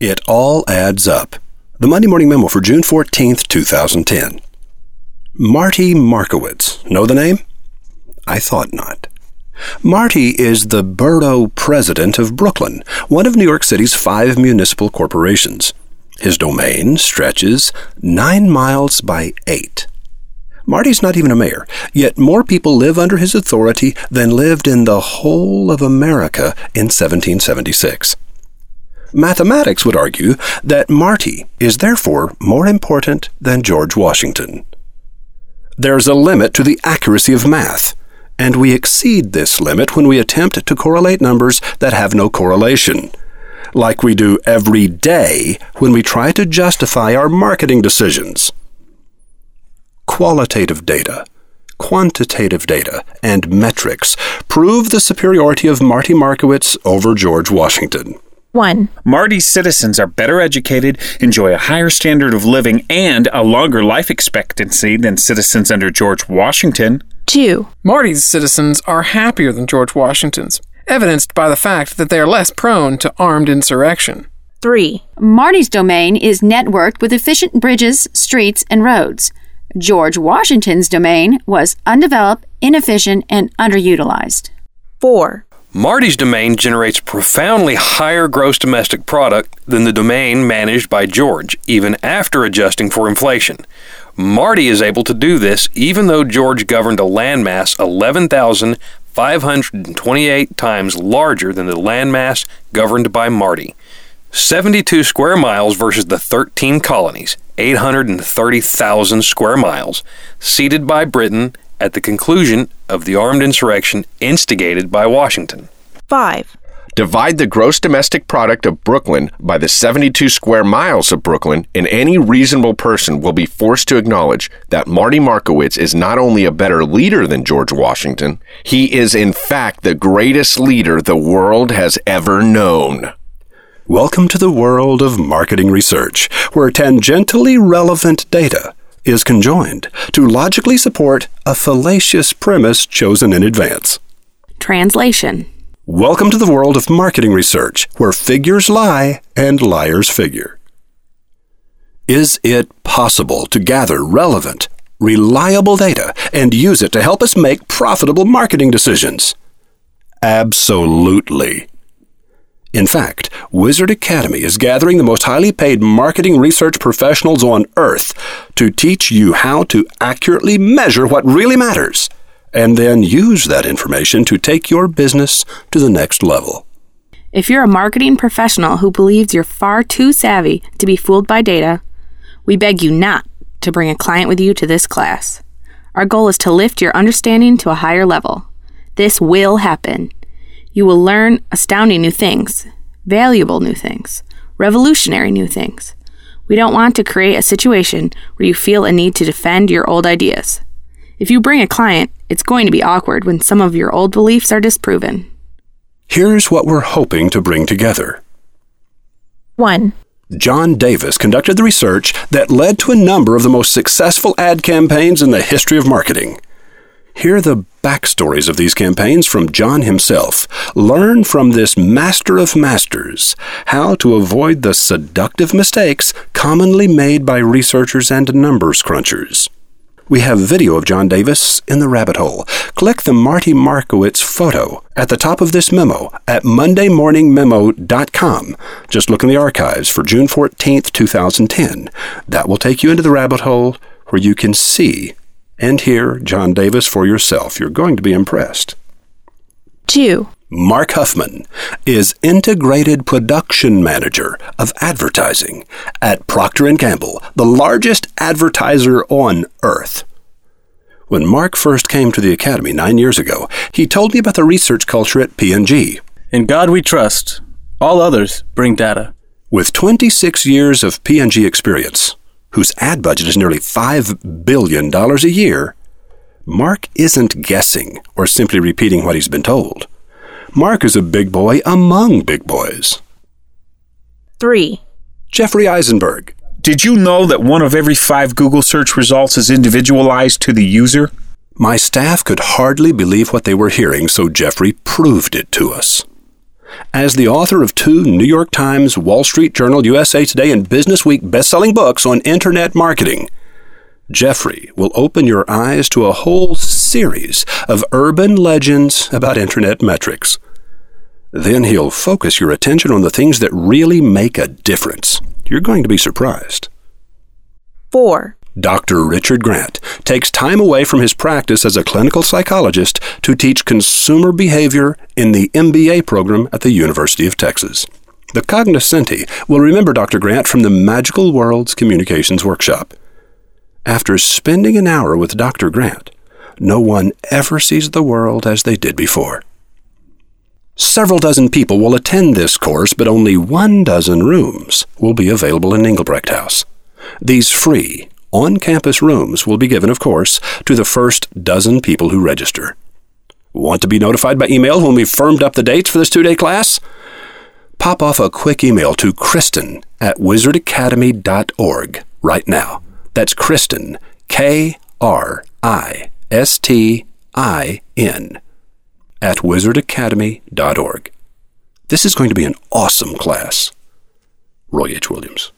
It all adds up. The Monday Morning Memo for June 14th, 2010. Marty Markowitz. Know the name? I thought not. Marty is the borough president of Brooklyn, one of New York City's five municipal corporations. His domain stretches nine miles by eight. Marty's not even a mayor, yet more people live under his authority than lived in the whole of America in 1776. Mathematics would argue that Marty is therefore more important than George Washington. There's a limit to the accuracy of math, and we exceed this limit when we attempt to correlate numbers that have no correlation, like we do every day when we try to justify our marketing decisions. Qualitative data, quantitative data, and metrics prove the superiority of Marty Markowitz over George Washington. 1. Marty's citizens are better educated, enjoy a higher standard of living, and a longer life expectancy than citizens under George Washington. 2. Marty's citizens are happier than George Washington's, evidenced by the fact that they are less prone to armed insurrection. 3. Marty's domain is networked with efficient bridges, streets, and roads. George Washington's domain was undeveloped, inefficient, and underutilized. 4. Marty's domain generates profoundly higher gross domestic product than the domain managed by George, even after adjusting for inflation. Marty is able to do this even though George governed a landmass 11,528 times larger than the landmass governed by Marty. 72 square miles versus the 13 colonies, 830,000 square miles, ceded by Britain at the conclusion of the armed insurrection instigated by Washington. 5. Divide the gross domestic product of Brooklyn by the 72 square miles of Brooklyn, and any reasonable person will be forced to acknowledge that Marty Markowitz is not only a better leader than George Washington, he is in fact the greatest leader the world has ever known. Welcome to the world of marketing research, where tangentially relevant data is conjoined to logically support a fallacious premise chosen in advance. Translation Welcome to the world of marketing research, where figures lie and liars figure. Is it possible to gather relevant, reliable data and use it to help us make profitable marketing decisions? Absolutely. In fact, Wizard Academy is gathering the most highly paid marketing research professionals on earth to teach you how to accurately measure what really matters and then use that information to take your business to the next level. If you're a marketing professional who believes you're far too savvy to be fooled by data, we beg you not to bring a client with you to this class. Our goal is to lift your understanding to a higher level. This will happen. You will learn astounding new things, valuable new things, revolutionary new things. We don't want to create a situation where you feel a need to defend your old ideas. If you bring a client, it's going to be awkward when some of your old beliefs are disproven. Here's what we're hoping to bring together. 1. John Davis conducted the research that led to a number of the most successful ad campaigns in the history of marketing. Hear the backstories of these campaigns from John himself. Learn from this master of masters how to avoid the seductive mistakes commonly made by researchers and numbers crunchers. We have video of John Davis in the rabbit hole. Click the Marty Markowitz photo at the top of this memo at mondaymorningmemo.com. Just look in the archives for June 14th, 2010. That will take you into the rabbit hole where you can see and hear John Davis for yourself. You're going to be impressed. 2. Mark Huffman is integrated production manager of advertising at Procter & Gamble, the largest advertiser on earth. When Mark first came to the academy 9 years ago, he told me about the research culture at P&G. In God we trust. All others bring data. With 26 years of P&G experience, whose ad budget is nearly $5 billion a year, Mark isn't guessing or simply repeating what he's been told. Mark is a big boy among big boys. 3. Jeffrey Eisenberg. Did you know that one of every five Google search results is individualized to the user? My staff could hardly believe what they were hearing, so Jeffrey proved it to us. As the author of two New York Times, Wall Street Journal, USA Today, and Business Week best-selling books on internet marketing, Jeffrey will open your eyes to a whole series of urban legends about internet metrics. Then he'll focus your attention on the things that really make a difference. You're going to be surprised. 4. Dr. Richard Grant takes time away from his practice as a clinical psychologist to teach consumer behavior in the MBA program at the University of Texas. The cognoscenti will remember Dr. Grant from the Magical Worlds Communications Workshop. After spending an hour with Dr. Grant, no one ever sees the world as they did before. Several dozen people will attend this course, but only one dozen rooms will be available in Engelbrecht House. These free, on campus rooms will be given, of course, to the first dozen people who register. Want to be notified by email when we've firmed up the dates for this two day class? Pop off a quick email to Kristin at wizardacademy.org right now. That's Kristin, K R I S T I N, at wizardacademy.org. This is going to be an awesome class. Roy H. Williams.